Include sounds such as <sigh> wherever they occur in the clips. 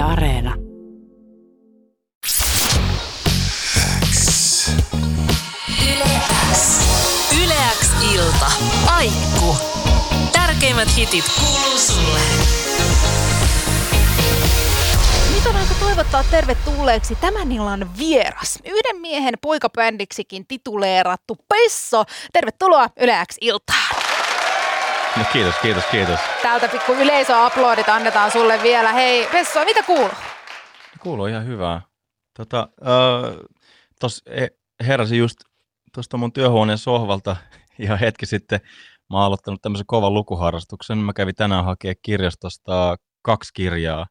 Yle Areena. Yleäks ilta. Aikku. Tärkeimmät hitit kuuluu sulle. Nyt on aika toivottaa tervetulleeksi tämän illan vieras. Yhden miehen poikabändiksikin tituleerattu Pesso. Tervetuloa Yleäks iltaan. No kiitos, kiitos, kiitos. Täältä pikku yleisöaplodit annetaan sulle vielä. Hei Pesso, mitä kuuluu? Kuuluu ihan hyvää. Tota, äh, tos heräsin just tuosta mun työhuoneen sohvalta <laughs> ihan hetki sitten. Mä oon aloittanut tämmöisen kovan lukuharrastuksen. Mä kävin tänään hakea kirjastosta kaksi kirjaa.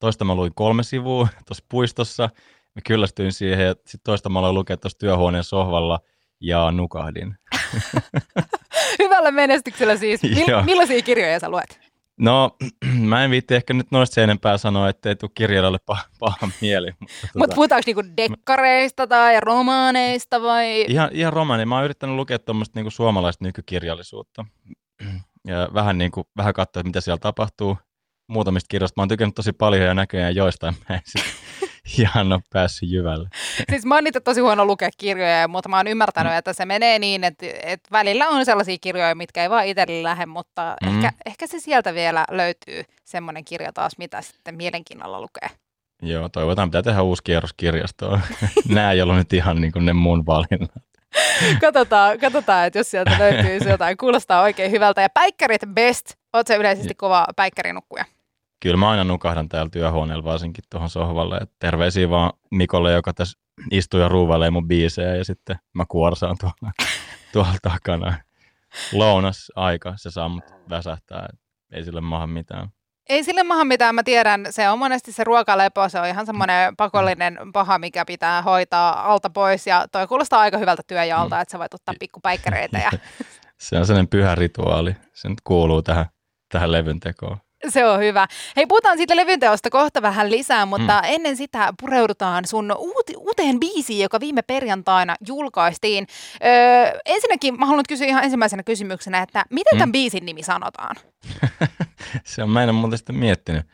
Toista mä luin kolme sivua <laughs> tuossa puistossa. Mä kyllästyin siihen ja sitten toista mä aloin lukea tuossa työhuoneen sohvalla ja nukahdin. <laughs> Hyvällä menestyksellä siis. Mil- millaisia kirjoja sä luet? No, <clears throat> mä en viitti ehkä nyt noista enempää sanoa, ettei tule kirjailijalle paha, paha mieli. Mutta, Mutta tota- puhutaanko niinku dekkareista tai romaaneista vai... Ihan, ihan romani. Mä oon yrittänyt lukea tuommoista niinku suomalaista nykykirjallisuutta. <clears throat> Ja vähän, niinku, vähän katsoa, mitä siellä tapahtuu. Muutamista kirjoista mä oon tykännyt tosi paljon ja näköjään joistain <laughs> mä en sit <laughs> ihan ole päässyt jyvälle. Siis mä oon tosi huono lukea kirjoja, mutta mä oon ymmärtänyt, että se menee niin, että, että välillä on sellaisia kirjoja, mitkä ei vaan itselle lähde, mutta Mm. ehkä, ehkä se sieltä vielä löytyy semmoinen kirja taas, mitä sitten mielenkiinnolla lukee. Joo, toivotaan pitää tehdä uusi kierros kirjastoon. <laughs> Nämä ei ollut nyt ihan niin kuin ne mun valinnat. <laughs> Katsotaan, katsotaan, että jos sieltä löytyy jotain. Kuulostaa oikein hyvältä. Ja päikkärit best. Oot se yleisesti kova päikkärinukkuja? Kyllä mä aina nukahdan täällä työhuoneella varsinkin tuohon sohvalle. Et terveisiä vaan Mikolle, joka tässä istuu ja ruuvailee mun biisejä ja sitten mä kuorsaan tuolla, <laughs> tuolla takana. Lounas aika, se saa mut väsähtää. Ei sille maha mitään. Ei sille maha mitään, mä tiedän. Se on monesti se ruokalepo, se on ihan semmoinen pakollinen paha, mikä pitää hoitaa alta pois. Ja toi kuulostaa aika hyvältä työjaalta, että sä voit ottaa pikkupäikkäreitä ja <laughs> Se on sellainen pyhä rituaali. Se nyt kuuluu tähän, tähän levyn tekoon. <laughs> Se on hyvä. Hei, puhutaan siitä levynteosta kohta vähän lisää, mutta mm. ennen sitä pureudutaan sun uut, uuteen biisiin, joka viime perjantaina julkaistiin. Öö, ensinnäkin mä haluan kysyä ihan ensimmäisenä kysymyksenä, että miten tämän Mm. biisin nimi sanotaan? <laughs> se on, mä en ole muuten sitä miettinyt.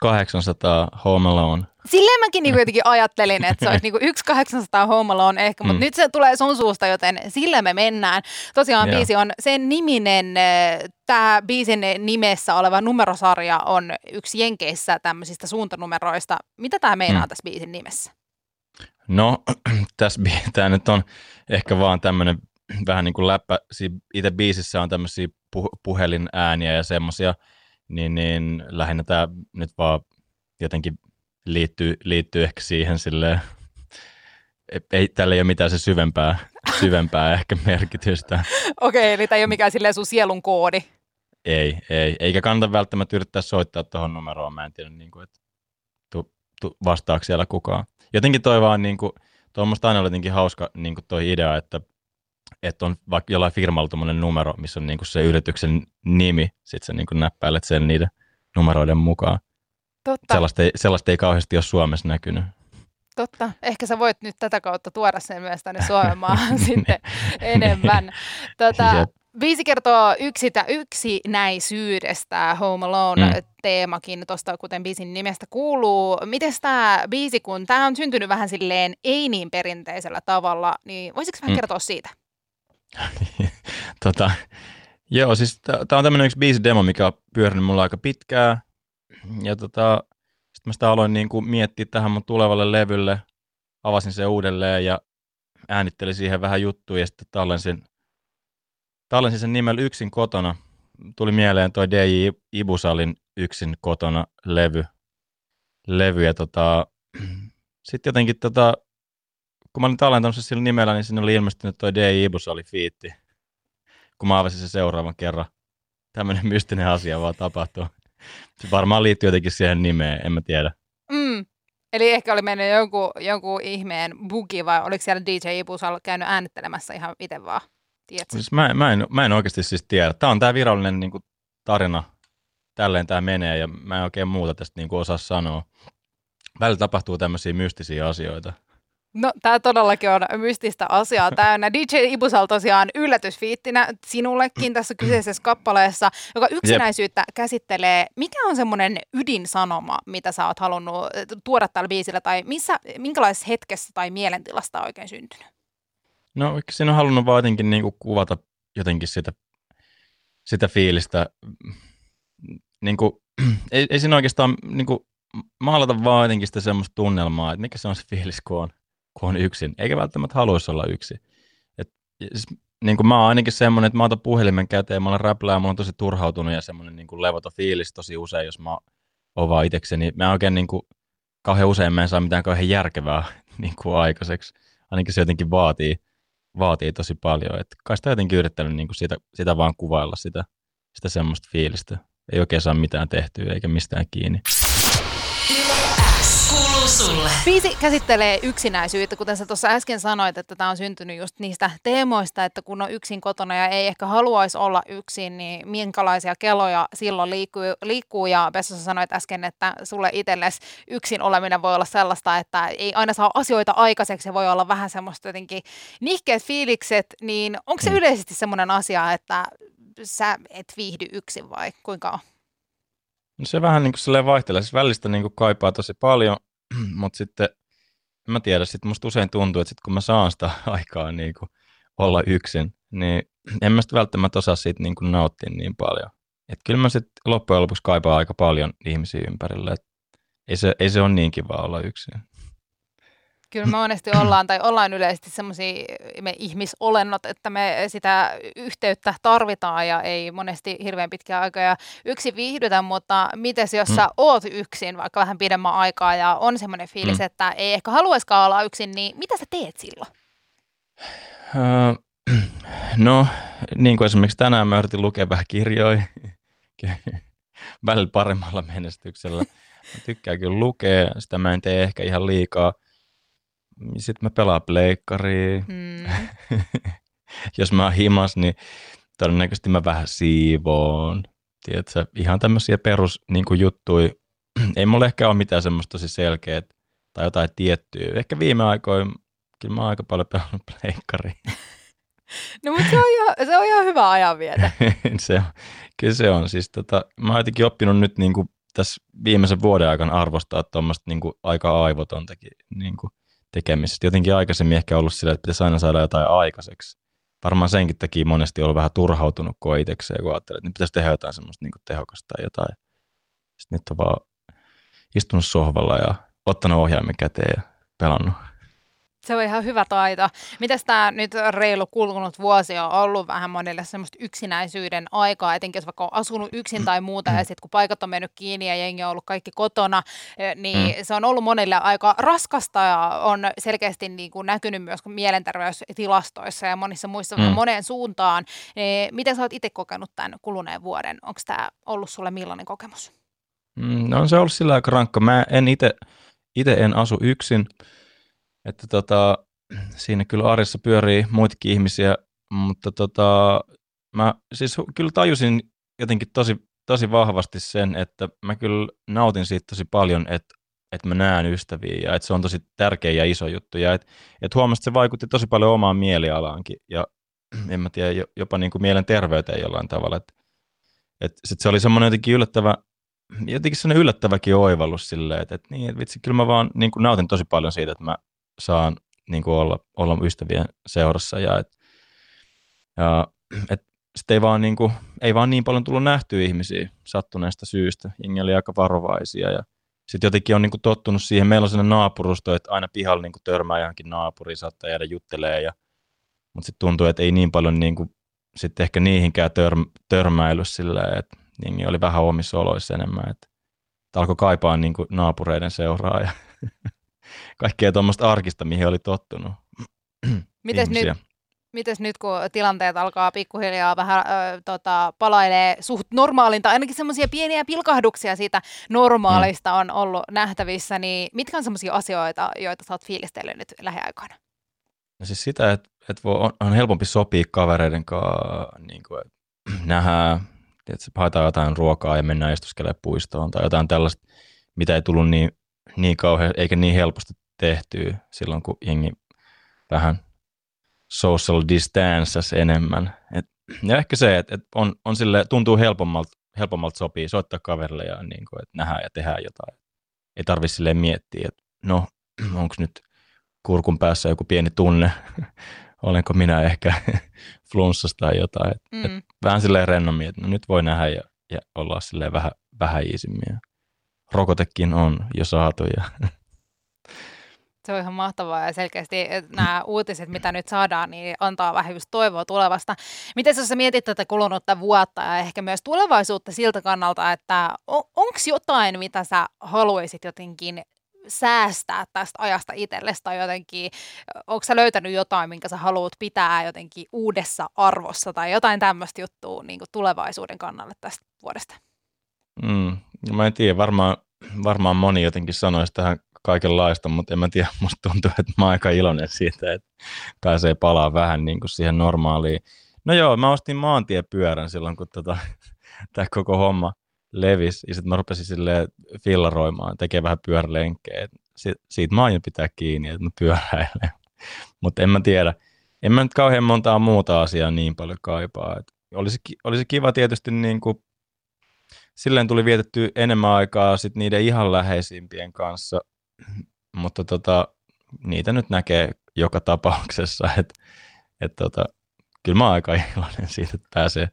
1800 Home Alone. Silleen mäkin niinku jotenkin ajattelin, että se olisi niinku 1800 Home Alone ehkä, mutta Mm. nyt se tulee sun suusta, joten sillä me mennään. Tosiaan Joo. biisi on sen niminen, tämä biisin nimessä oleva numerosarja on yksi Jenkeissä tämmöisistä suuntanumeroista. Mitä tämä meinaa Mm. tässä biisin nimessä? No, <clears throat> tässä tää nyt on ehkä vaan tämmöinen vähän niin kuin läppä. Itse biisissä on tämmöisiä pu- puhelinääniä ja semmoisia, niin, niin lähinnä tämä nyt vaan jotenkin liittyy, liittyy ehkä siihen silleen, ei, tällä ei ole mitään se syvempää, syvempää ehkä merkitystä. Okei, eli tämä ei ole mikään silleen sun sielun koodi. Ei, ei. Eikä kannata välttämättä yrittää soittaa tuohon numeroon. Mä en tiedä, niin kuin, että tu, tu, vastaako siellä kukaan. Jotenkin toi vaan, niin kuin, toi on musta aina jotenkin hauska niin kuin toi idea, että, että on vaikka jollain firmalla tuommoinen numero, missä on niin kuin se yrityksen nimi, sit sä niin kuin näppäilet sen niiden numeroiden mukaan. Totta, Sellaista ei, sellaista ei kauheasti ole Suomessa näkynyt. totta. Ehkä sä voit nyt tätä kautta tuoda sen myös tänne Suomen maahan <laughs> sitten enemmän. Tota, Jep. Biisi kertoo yksitä, yksinäisyydestä, Home Alone-teemakin, tuosta kuten biisin nimestä kuuluu. Miten tämä biisi, kun tämä on syntynyt vähän silleen ei niin perinteisellä tavalla, niin voisitko vähän Mm. kertoa siitä? <laughs> tota, joo, siis tämä on tämmöinen yksi biisidemo, mikä on pyörinyt mulla aika pitkään. Ja tota, sitten mä sitä aloin niin kuin miettiä tähän mun tulevalle levylle. Avasin sen uudelleen ja äänittelin siihen vähän juttuja ja sitten tallensin, tallensin sen nimellä Yksin kotona. Tuli mieleen toi DJ Ibusalin Yksin kotona levy. levy ja tota, <clears throat> sitten jotenkin tota, kun mä olin tallentanut sen sillä nimellä, niin sinne oli ilmestynyt toi DJ Ibusali fiitti kun mä avasin sen seuraavan kerran. Tämmöinen mystinen asia vaan tapahtuu. Se varmaan liittyy jotenkin siihen nimeen, en mä tiedä. Mm. Eli ehkä oli mennyt jonkun, jonkun ihmeen bugi vai oliko siellä DJ Ibusal käynyt äänittelemässä ihan itse vaan? Tiedätkö? Siis mä, mä, en, mä en oikeasti siis tiedä. Tämä on tämä virallinen niin kuin, tarina. Tälleen tämä menee ja mä en oikein muuta tästä niin kuin, osaa sanoa. Välillä tapahtuu tämmöisiä mystisiä asioita. No, tämä todellakin on mystistä asiaa täynnä. DJ Ibusal tosiaan yllätysfiittinä sinullekin tässä kyseisessä kappaleessa, joka yksinäisyyttä Jep. käsittelee. Mikä on semmoinen ydinsanoma, mitä sä oot halunnut tuoda tällä biisillä, tai missä, minkälaisessa hetkessä tai mielentilasta on oikein syntynyt? No, siinä on halunnut vaan jotenkin niin kuin kuvata jotenkin sitä, sitä fiilistä. Niin kuin, ei, ei siinä oikeastaan niin kuin, maalata vaan jotenkin sitä semmoista tunnelmaa, että mikä se on se fiilis, kun on kun on yksin, eikä välttämättä haluaisi olla yksin. Et, siis, niin kuin mä oon ainakin semmoinen, että mä otan puhelimen käteen, mä olen räplää mä oon tosi turhautunut ja semmoinen niin levoton fiilis tosi usein, jos mä oon vaan itsekseni. Mä oikein niin kuin, kauhean usein mä en saa mitään kauhean järkevää <laughs> niin kuin aikaiseksi. Ainakin se jotenkin vaatii, vaatii tosi paljon. Et kai sitä jotenkin yrittänyt niin kuin sitä, sitä vaan kuvailla, sitä, sitä semmoista fiilistä. Ei oikein saa mitään tehtyä eikä mistään kiinni sulle. Biisi käsittelee yksinäisyyttä, kuten sä tuossa äsken sanoit, että tämä on syntynyt just niistä teemoista, että kun on yksin kotona ja ei ehkä haluaisi olla yksin, niin minkälaisia keloja silloin liikkuu. liikkuu. Ja Pesso sanoit äsken, että sulle itsellesi yksin oleminen voi olla sellaista, että ei aina saa asioita aikaiseksi ja voi olla vähän semmoista jotenkin nihkeät fiilikset, niin onko se mm. yleisesti semmoinen asia, että sä et viihdy yksin vai kuinka on? No se vähän niin kuin vaihtelee. Siis välistä niin kuin kaipaa tosi paljon, <clears throat> mutta sitten en mä tiedä, sitten musta usein tuntuu, että sit kun mä saan sitä <laughs> aikaa niin kuin olla yksin, niin <clears throat> en mä sitten välttämättä osaa siitä niin kuin nauttia niin paljon. Et kyllä mä sitten loppujen lopuksi kaipaan aika paljon ihmisiä ympärille. Et ei, se, ei se ole niin kiva olla yksin. Kyllä me monesti ollaan, tai ollaan yleisesti semmoisia me ihmisolennot, että me sitä yhteyttä tarvitaan ja ei monesti hirveän pitkiä aikoja yksin viihdytä, mutta mites jos mm. sä oot yksin vaikka vähän pidemmän aikaa ja on semmoinen fiilis, mm. että ei ehkä haluaisikaan olla yksin, niin mitä sä teet silloin? Uh, <clears throat> no, niin kuin esimerkiksi tänään mä yritin lukea vähän kirjoja, <laughs> välillä paremmalla menestyksellä. Mä tykkään kyllä lukea, sitä mä en tee ehkä ihan liikaa – sitten mä pelaan pleikkaria. Mm. <laughs> Jos mä oon himas, niin todennäköisesti mä vähän siivoon. Tiedätkö, ihan tämmöisiä perus niin juttuja. <clears throat> Ei mulla ehkä ole mitään semmoista tosi selkeää tai jotain tiettyä. Ehkä viime aikoina kyllä mä oon aika paljon pelannut <laughs> pleikkaria. No mutta se on ihan, se on ihan hyvä ajanvietä. <laughs> se on, kyllä se on. Siis tota, mä oon jotenkin oppinut nyt niin kuin tässä viimeisen vuoden aikana arvostaa tuommoista niin aika aivotontakin niin kuin tekemisestä. Jotenkin aikaisemmin ehkä ollut sillä, että pitäisi aina saada jotain aikaiseksi. Varmaan senkin takia monesti ollut vähän turhautunut kuin itsekseen, kun ajattelee, että nyt pitäisi tehdä jotain semmoista niin tehokasta tai jotain. Sitten nyt on vaan istunut sohvalla ja ottanut ohjaimen käteen ja pelannut. Se on ihan hyvä taito. Mitäs tämä nyt reilu kulunut vuosi on ollut vähän monille semmoista yksinäisyyden aikaa, etenkin jos vaikka on asunut yksin tai muuta, ja sitten kun paikat on mennyt kiinni ja jengi on ollut kaikki kotona, eh, niin mm. se on ollut monille aika raskasta ja on selkeästi niin kuin näkynyt myös mielenterveystilastoissa ja monissa muissa mm. moneen suuntaan. Eh, miten sä oot itse kokenut tämän kuluneen vuoden? Onko tämä ollut sulle millainen kokemus? Mm, no on se ollut sillä aika rankka. Mä en itse en asu yksin, että tota, siinä kyllä arjessa pyörii muitakin ihmisiä, mutta tota, mä siis kyllä tajusin jotenkin tosi, tosi vahvasti sen, että mä kyllä nautin siitä tosi paljon, että, että mä näen ystäviä ja että se on tosi tärkeä ja iso juttu. Ja että, että huomasin, että se vaikutti tosi paljon omaan mielialaankin ja <clears throat> en mä tiedä, jopa niin kuin mielen terveyteen jollain tavalla, että, että sit se oli semmoinen jotenkin yllättävä, jotenkin semmoinen yllättäväkin oivallus silleen, että, että niin, että vitsi, kyllä mä vaan niin kuin nautin tosi paljon siitä, että mä saan niin kuin olla, olla ystävien seurassa ja, et, ja et sitten ei vaan, niin kuin, ei vaan niin paljon tullut nähtyä ihmisiä sattuneesta syystä. Jengi oli aika varovaisia ja sitten jotenkin on niin kuin tottunut siihen. Meillä on sellainen naapurusto, että aina pihalla niin kuin törmää johonkin naapuriin, saattaa jäädä juttelee. Ja, mutta sitten tuntuu, että ei niin paljon niin kuin, sitten ehkä niihinkään tör, törmäily silleen, että jengi oli vähän omissa oloissa enemmän. Että, että alkoi kaipaa niin kuin naapureiden seuraa ja <laughs> kaikkea tuommoista arkista, mihin oli tottunut. Mites nyt, mites nyt, kun tilanteet alkaa pikkuhiljaa vähän ö, tota, palailee suht normaalin, tai ainakin semmoisia pieniä pilkahduksia siitä normaalista mm. on ollut nähtävissä, niin mitkä on semmoisia asioita, joita sä oot fiilistellyt nyt lähiaikoina? No siis sitä, että, että on, on helpompi sopia kavereiden kanssa, niin kuin, nähdään, että haetaan jotain ruokaa ja mennään istuskelemaan puistoon tai jotain tällaista, mitä ei tullut niin niin kauhean, eikä niin helposti tehtyä silloin, kun jengi vähän social distances enemmän. Et, ja ehkä se, että et on, on sille, tuntuu helpommalta, helpommalta sopii soittaa kaverille ja niin kuin, että nähdään ja tehdään jotain. Ei tarvitse silleen miettiä, että no, <clears throat> onko nyt kurkun päässä joku pieni tunne, <laughs> olenko minä ehkä <laughs> flunssasta tai jotain. Et, mm. et vähän silleen rennommin, että no nyt voi nähdä ja, ja olla silleen vähän, vähän iisimmin. Rokotekin on jo saatu ja Se on ihan mahtavaa ja selkeästi nämä uutiset, mitä nyt saadaan, niin antaa vähän just toivoa tulevasta. Miten sä mietit tätä kulunutta vuotta ja ehkä myös tulevaisuutta siltä kannalta, että on, onko jotain, mitä sä haluaisit jotenkin säästää tästä ajasta itsellesi tai jotenkin, onko sä löytänyt jotain, minkä sä haluat pitää jotenkin uudessa arvossa tai jotain tämmöistä juttua niin tulevaisuuden kannalle tästä vuodesta? Mm, mä en tiedä, varmaan, varmaan moni jotenkin sanoisi tähän kaikenlaista, mutta en mä tiedä, <laughs> musta tuntuu, että mä oon aika iloinen siitä, että pääsee palaa vähän niin kuin siihen normaaliin. No joo, mä ostin maantiepyörän silloin, kun tota, <laughs> tämä koko homma levisi, ja sitten mä rupesin silleen fillaroimaan, tekee vähän pyörälenkkejä. Si- siitä mä aion pitää kiinni, että mä pyöräilen. <laughs> mutta en mä tiedä, en mä nyt kauhean montaa muuta asiaa niin paljon kaipaa. Et olisi, olisi kiva tietysti niin kuin silleen tuli vietetty enemmän aikaa sit niiden ihan läheisimpien kanssa, <clears throat> mutta tota, niitä nyt näkee joka tapauksessa, <laughs> että et tota, kyllä mä oon aika <laughs> iloinen siitä, että pääsee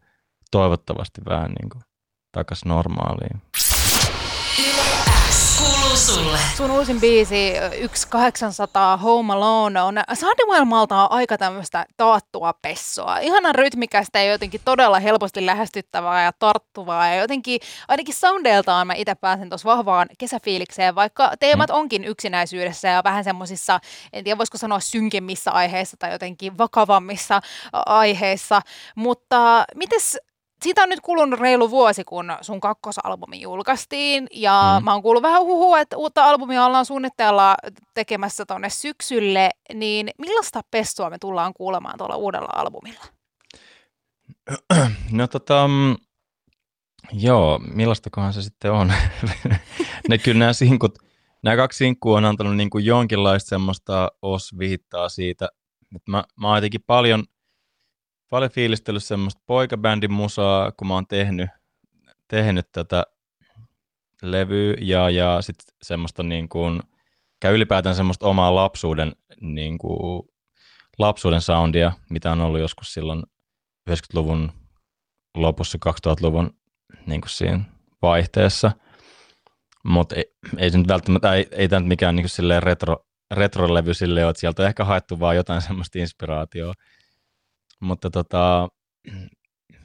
toivottavasti vähän niin kuin takaisin normaaliin. Sulle. Sun uusin biisi 1800 Home Alone on soundimaailmalta aika tämmöistä taattua pessoa. Ihanan rytmikästä ja jotenkin todella helposti lähestyttävää ja tarttuvaa. Ja jotenkin ainakin soundeiltaan mä itse pääsen tuossa vahvaan kesäfiilikseen, vaikka teemat mm. onkin yksinäisyydessä ja vähän semmoisissa, en tiedä voisiko sanoa synkemmissä aiheissa tai jotenkin vakavammissa aiheissa. Mutta mites siitä on nyt kulunut reilu vuosi, kun sun kakkosalbumi julkaistiin, ja mm. mä oon kuullut vähän huhua, että uutta albumia ollaan suunnitteilla tekemässä tonne syksylle, niin millaista pessoa me tullaan kuulemaan tuolla uudella albumilla? No tota, mm, joo, millaistakohan se sitten on? <laughs> ne kyllä nämä sinkut, nämä kaksi sinkkua on antanut niin kuin jonkinlaista semmoista osviittaa siitä, että mä, mä oon jotenkin paljon – paljon fiilistellyt semmoista poikabändin musaa, kun mä oon tehnyt, tehnyt tätä levyä ja, ja sitten semmoista niin kuin, käy ylipäätään semmoista omaa lapsuuden, niin kuin, lapsuuden soundia, mitä on ollut joskus silloin 90-luvun lopussa, 2000-luvun niin kuin siinä vaihteessa. Mutta ei, ei se nyt välttämättä, ei, ei tämä nyt mikään niin kuin retro, retrolevy silleen, että sieltä on ehkä haettu vaan jotain semmoista inspiraatioa mutta tota,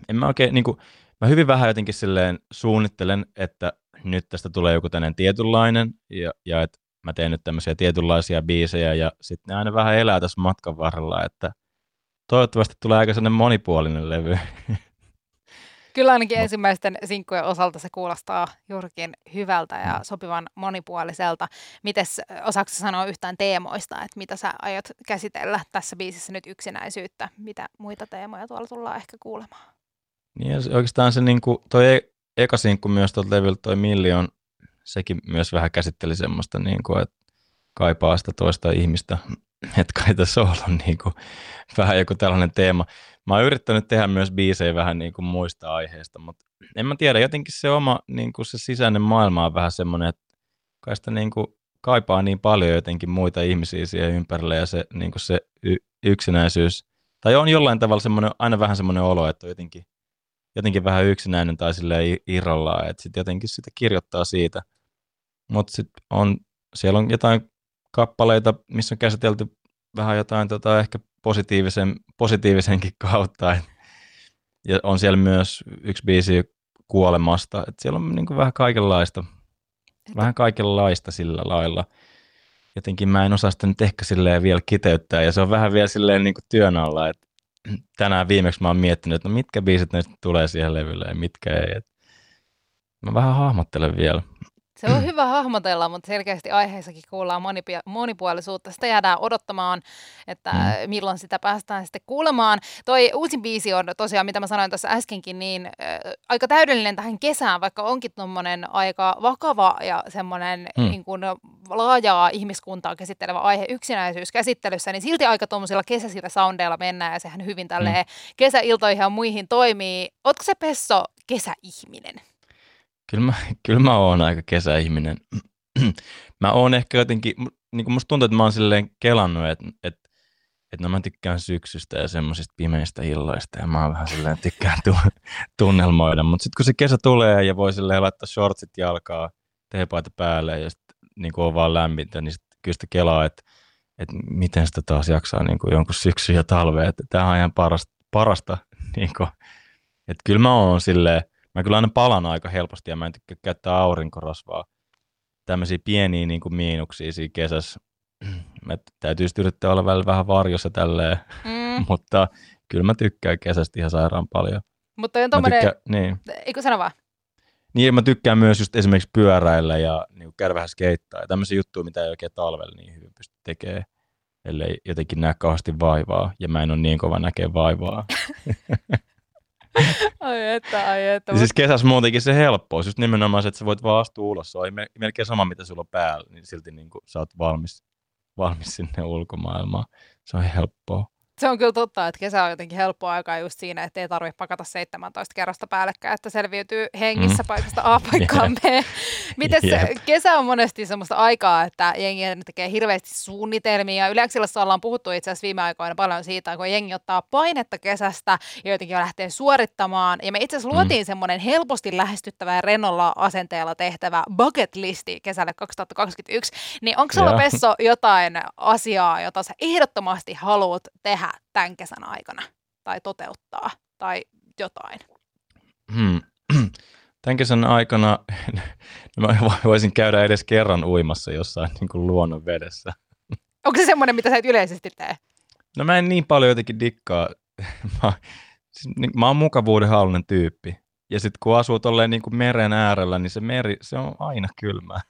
en mä oikein, niin kuin, mä hyvin vähän jotenkin silleen suunnittelen, että nyt tästä tulee joku tämmöinen tietynlainen, ja, ja että mä teen nyt tämmöisiä tietynlaisia biisejä, ja sitten ne aina vähän elää tässä matkan varrella, että toivottavasti tulee aika sellainen monipuolinen levy. <laughs> Kyllä ainakin ensimmäisten sinkkujen osalta se kuulostaa juurikin hyvältä ja sopivan monipuoliselta. Mites osaako sanoa yhtään teemoista, että mitä sä aiot käsitellä tässä biisissä nyt yksinäisyyttä? Mitä muita teemoja tuolla tullaan ehkä kuulemaan? Niin oikeastaan se niin kuin, toi e- eka sinkku myös tuolta levyltä, toi Million, sekin myös vähän käsitteli semmoista, niin kuin, että kaipaa sitä toista ihmistä, että kai tässä on niin kuin, vähän joku tällainen teema. Mä oon yrittänyt tehdä myös biisejä vähän niin kuin muista aiheista, mutta en mä tiedä, jotenkin se oma niin kuin se sisäinen maailma on vähän semmoinen, että kai sitä niin kuin kaipaa niin paljon jotenkin muita ihmisiä siihen ympärille ja se, niin kuin se y- yksinäisyys, tai on jollain tavalla semmoinen, aina vähän semmoinen olo, että on jotenkin, jotenkin vähän yksinäinen tai silleen irrallaan, että sitten jotenkin sitä kirjoittaa siitä. Mutta sitten on, siellä on jotain kappaleita, missä on käsitelty vähän jotain tota, ehkä positiivisen, positiivisenkin <laughs> kautta. Ja on siellä myös yksi biisi kuolemasta. Et siellä on niin kuin vähän kaikenlaista. Vähän kaikenlaista sillä lailla. Jotenkin mä en osaa sitä nyt ehkä silleen vielä kiteyttää. Ja se on vähän vielä silleen niin kuin työn alla. Et tänään viimeksi mä oon miettinyt, että no mitkä biisit ne tulee siihen levylle ja mitkä ei. Et mä vähän hahmottelen vielä. Se on hyvä hahmotella, mutta selkeästi aiheessakin kuullaan monipi- monipuolisuutta. Sitä jäädään odottamaan, että mm. milloin sitä päästään sitten kuulemaan. Toi uusi biisi on tosiaan, mitä mä sanoin tuossa äskenkin, niin äh, aika täydellinen tähän kesään, vaikka onkin tuommoinen aika vakava ja semmoinen mm. niin kuin laajaa ihmiskuntaa käsittelevä aihe yksinäisyys käsittelyssä, niin silti aika tuommoisilla kesäisillä soundeilla mennään ja sehän hyvin tälleen mm. kesäiltoihin ja muihin toimii. Ootko se Pesso kesäihminen? Kyllä mä, <laughs> kyllä mä oon aika kesäihminen. <clears throat> mä oon ehkä jotenkin, niin kuin musta tuntuu, että mä oon silleen kelannut, että, että, että no mä tykkään syksystä ja semmoisista pimeistä illoista ja mä oon vähän silleen tykkään tu- <laughs> tunnelmoida, mutta sitten kun se kesä tulee ja voi silleen laittaa shortsit jalkaa, teepaita päälle ja sitten niin on vaan lämmintä, niin sitten kyllä sitä kelaa, että, että miten sitä taas jaksaa niin kuin jonkun syksy ja talve, että tämä on ihan parasta, parasta <laughs> niin kuin, että kyllä mä oon silleen, mä kyllä aina palan aika helposti ja mä en tykkää käyttää aurinkorasvaa. Tämmöisiä pieniä niin kuin miinuksia siinä kesässä. <clears throat> Mä täytyy yrittää olla välillä vähän varjossa tälleen, mm. <laughs> mutta kyllä mä tykkään kesästä ihan sairaan paljon. Mutta on tommonen... tykkään, niin. Eikö sano vaan? Niin, mä tykkään myös just esimerkiksi pyöräillä ja niin käydä vähän skeittaa ja tämmöisiä juttuja, mitä ei oikein talvella niin hyvin pysty tekemään, ellei jotenkin näe kauheasti vaivaa, ja mä en ole niin kova näkee vaivaa. <laughs> <laughs> ai että, ai että. Ja siis kesässä muutenkin se helppous, just nimenomaan se, että sä voit vaan astua ulos, se on melkein sama, mitä sulla on päällä, niin silti niin kuin, sä oot valmis, valmis sinne ulkomaailmaan. Se on helppoa. Se on kyllä totta, että kesä on jotenkin helppo aika just siinä, että ei tarvitse pakata 17 kerrosta päällekkäin, että selviytyy hengissä mm. paikasta A paikkaan B. <laughs> Miten se kesä on monesti semmoista aikaa, että jengi tekee hirveästi suunnitelmia. Yleensä ollaan puhuttu itse asiassa viime aikoina paljon siitä, kun jengi ottaa painetta kesästä ja jotenkin lähtee suorittamaan. Ja me itse asiassa mm. luotiin mm. semmoinen helposti lähestyttävä ja rennolla asenteella tehtävä bucket listi kesälle 2021. Niin onko sulla Pesso jotain asiaa, jota sä ehdottomasti haluat tehdä tehdä tämän kesän aikana tai toteuttaa tai jotain? Hmm. <clears throat> Tämän kesän aikana <laughs> mä voisin käydä edes kerran uimassa jossain niin kuin luonnon vedessä. <laughs> Onko se semmoinen, mitä sä et yleisesti tee? No mä en niin paljon jotenkin dikkaa. <laughs> Mä, siis, niin, mä oon mukavuuden halunen tyyppi. Ja sitten kun asuu tolleen niin kuin meren äärellä, niin se meri, se on aina kylmää.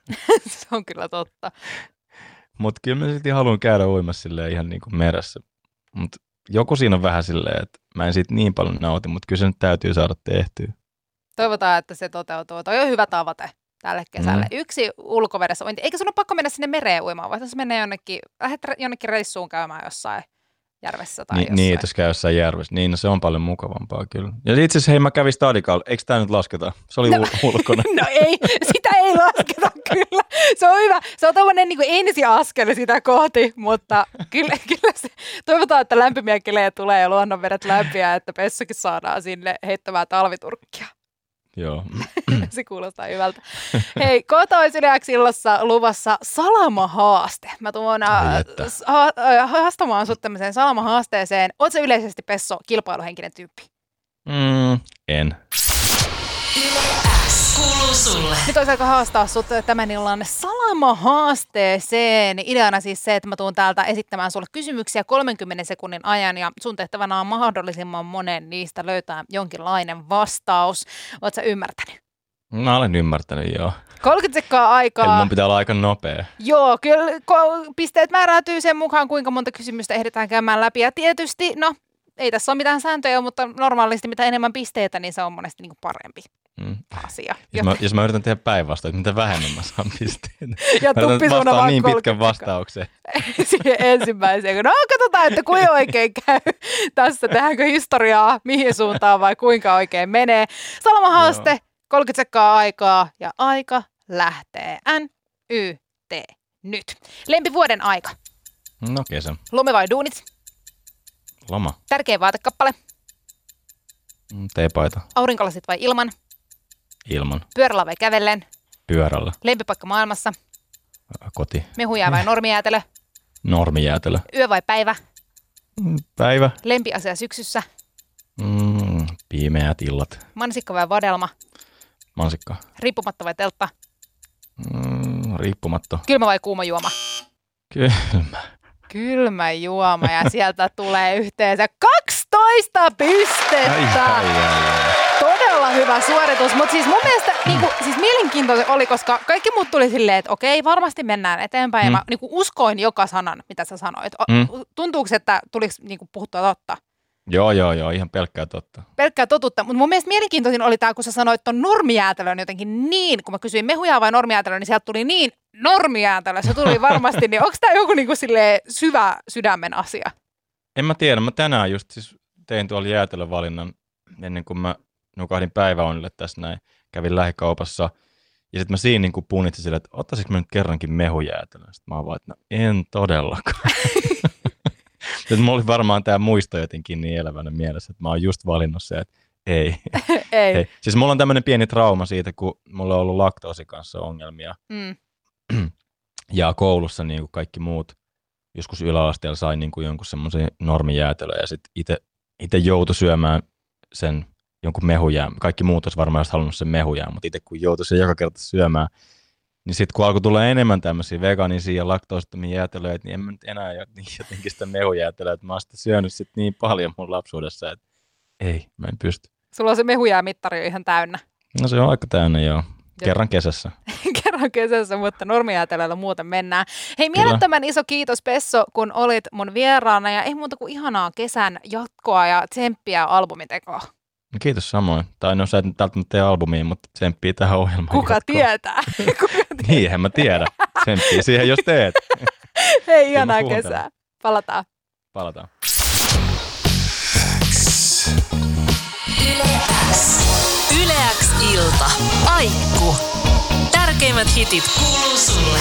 se on kyllä totta. Mutta kyllä mä silti haluan käydä uimassa ihan niin kuin meressä mutta joku siinä on vähän silleen, että mä en siitä niin paljon nauti, mutta kyllä se nyt täytyy saada tehtyä. Toivotaan, että se toteutuu. Toi on hyvä tavoite tälle kesälle. Mm. Yksi ulkovedessä uinti. Eikä sun ole pakko mennä sinne mereen uimaan, vaan se menee jonnekin, lähdet jonnekin reissuun käymään jossain järvessä tai Ni, jossain. Niin, jos käy jossain järvessä. Niin, no se on paljon mukavampaa kyllä. Ja itse asiassa hei, mä kävin Stadikalla. Eikö tämä nyt lasketa? Se oli no, ulkona. <laughs> no ei, sitä ei lasketa kyllä. Se on hyvä. Se on tämmöinen niin ensi askel sitä kohti, mutta kyllä, <laughs> kyllä se, toivotaan, että lämpimiä kelejä tulee ja luonnonvedet lämpiä, että Pessukin saadaan sinne heittämään talviturkkia. Joo. <laughs> se kuulostaa hyvältä. Hei, kohta olisi illassa luvassa salamahaaste. Mä tuon ha- haastamaan sut tämmöiseen salamahaasteeseen. Oletko yleisesti Pesso kilpailuhenkinen tyyppi? Mm, en. Kuuluu sulle. Nyt olisi aika haastaa sut tämän illan salamahaasteeseen. Ideana siis se, että mä tuun täältä esittämään sulle kysymyksiä 30 sekunnin ajan ja sun tehtävänä on mahdollisimman monen niistä löytää jonkinlainen vastaus. Oletko ymmärtänyt? Mä olen ymmärtänyt, joo. 30 sekkaa aikaa. Eli mun pitää olla aika nopea. Joo, kyllä pisteet määräytyy sen mukaan, kuinka monta kysymystä ehditään käymään läpi. Ja tietysti, no, ei tässä ole mitään sääntöjä, mutta normaalisti mitä enemmän pisteitä, niin se on monesti niin kuin parempi mm. asia. Jos mä, jos mä yritän tehdä päinvastoin, että mitä vähemmän mä saan pisteitä. <laughs> Ja tuppi vaan niin pitkän vastauksen. <laughs> Siihen ensimmäiseen. No katsotaan, että kuinka oikein käy <laughs> tässä. Tehdäänkö historiaa, mihin suuntaan vai kuinka oikein menee. Salama haaste, 30 sekkaa aikaa ja aika lähtee. N, Y, T, nyt. Lempivuoden aika. No kesä. Lome vai duunit? Loma. Tärkeä vaatekappale. Mm, teepaita. Aurinkolasit vai ilman? Ilman. Pyörällä vai kävellen? Pyörällä. Lempipaikka maailmassa? Koti. Mehujää vai normijäätelö? Normijäätelö. Yö vai päivä? Mm, päivä. Lempiasia syksyssä? Mm, pimeät illat. Mansikka vai vadelma? Mansikka. Riippumatta vai teltta? Mm, riippumatta. Kylmä vai kuuma juoma? Kylmä. Kylmä juoma ja <laughs> sieltä tulee yhteensä 12 pistettä. Ai, ai, ai, ai hyvä suoritus, mutta siis mun mielestä niin kuin, siis mielenkiintoinen oli, koska kaikki muut tuli silleen, että okei, varmasti mennään eteenpäin. Mm. Ja mä niin kuin, uskoin joka sanan, mitä sä sanoit. Mm. Tuntuuko, että tuliko niin kuin, puhuttua totta? Joo, joo, joo, ihan pelkkää totta. pelkkää totutta. Mutta mun mielestä mielenkiintoisin oli tämä, kun sä sanoit ton normijäätelön jotenkin niin, kun mä kysyin mehujaa vai normijäätelöä, niin sieltä tuli niin normijäätelö. Se tuli varmasti, niin onko tämä joku niinku syvä sydämen asia? En mä tiedä, mä tänään just siis tein tuolla jäätelövalinnan ennen kuin mä nukahdin päiväunille tässä näin. Kävin lähikaupassa ja sitten mä siinä niin punnitsin sille, että ottaisinko mä nyt kerrankin mehujäätelön. Sitten mä oon vaan, että no en todellakaan. <laughs> Sitten mulla oli varmaan tämä muisto jotenkin niin elävänä mielessä, että mä oon just valinnut se, että ei. <laughs> ei. ei. Siis mulla on tämmöinen pieni trauma siitä, kun mulla on ollut laktoosi kanssa ongelmia. Mm. <clears throat> ja koulussa niin kuin kaikki muut joskus yläasteella sai niin kuin jonkun semmoisen normijäätelön ja sitten itse joutui syömään sen jonkun mehujää. Kaikki muut olisi varmaan halunnut sen mehujää, mutta itse kun joutui sen joka kerta syömään, niin sitten kun alkoi tulla enemmän tämmöisiä vegaanisia ja laktoosittomia jäätelöitä, niin en mä nyt enää niin <laughs> jotenkin sitä mehujäätelöä, että mä oon sitä syönyt sit niin paljon mun lapsuudessa, että ei, mä en pysty. Sulla on se mehujäämittari ihan täynnä. No se on aika täynnä, joo. Kerran kesässä. <laughs> Kerran kesässä, mutta normijäätelöllä muuten mennään. Hei, mielettömän iso kiitos Pesso, kun olit mun vieraana ja ei muuta kuin ihanaa kesän jatkoa ja tsemppiä albumitekoa. No kiitos samoin. Tai no sä et nyt välttämättä tee albumiin, mutta tsemppii tähän ohjelmaan. Kuka tietää? <laughs> Kuka tietää? niin, en mä tiedä. Tsemppii siihen, jos teet. <laughs> Hei, ihanaa kesää. Palataan. Palataan. Yleäks ilta. Aikku. Tärkeimmät hitit kuuluu sulle.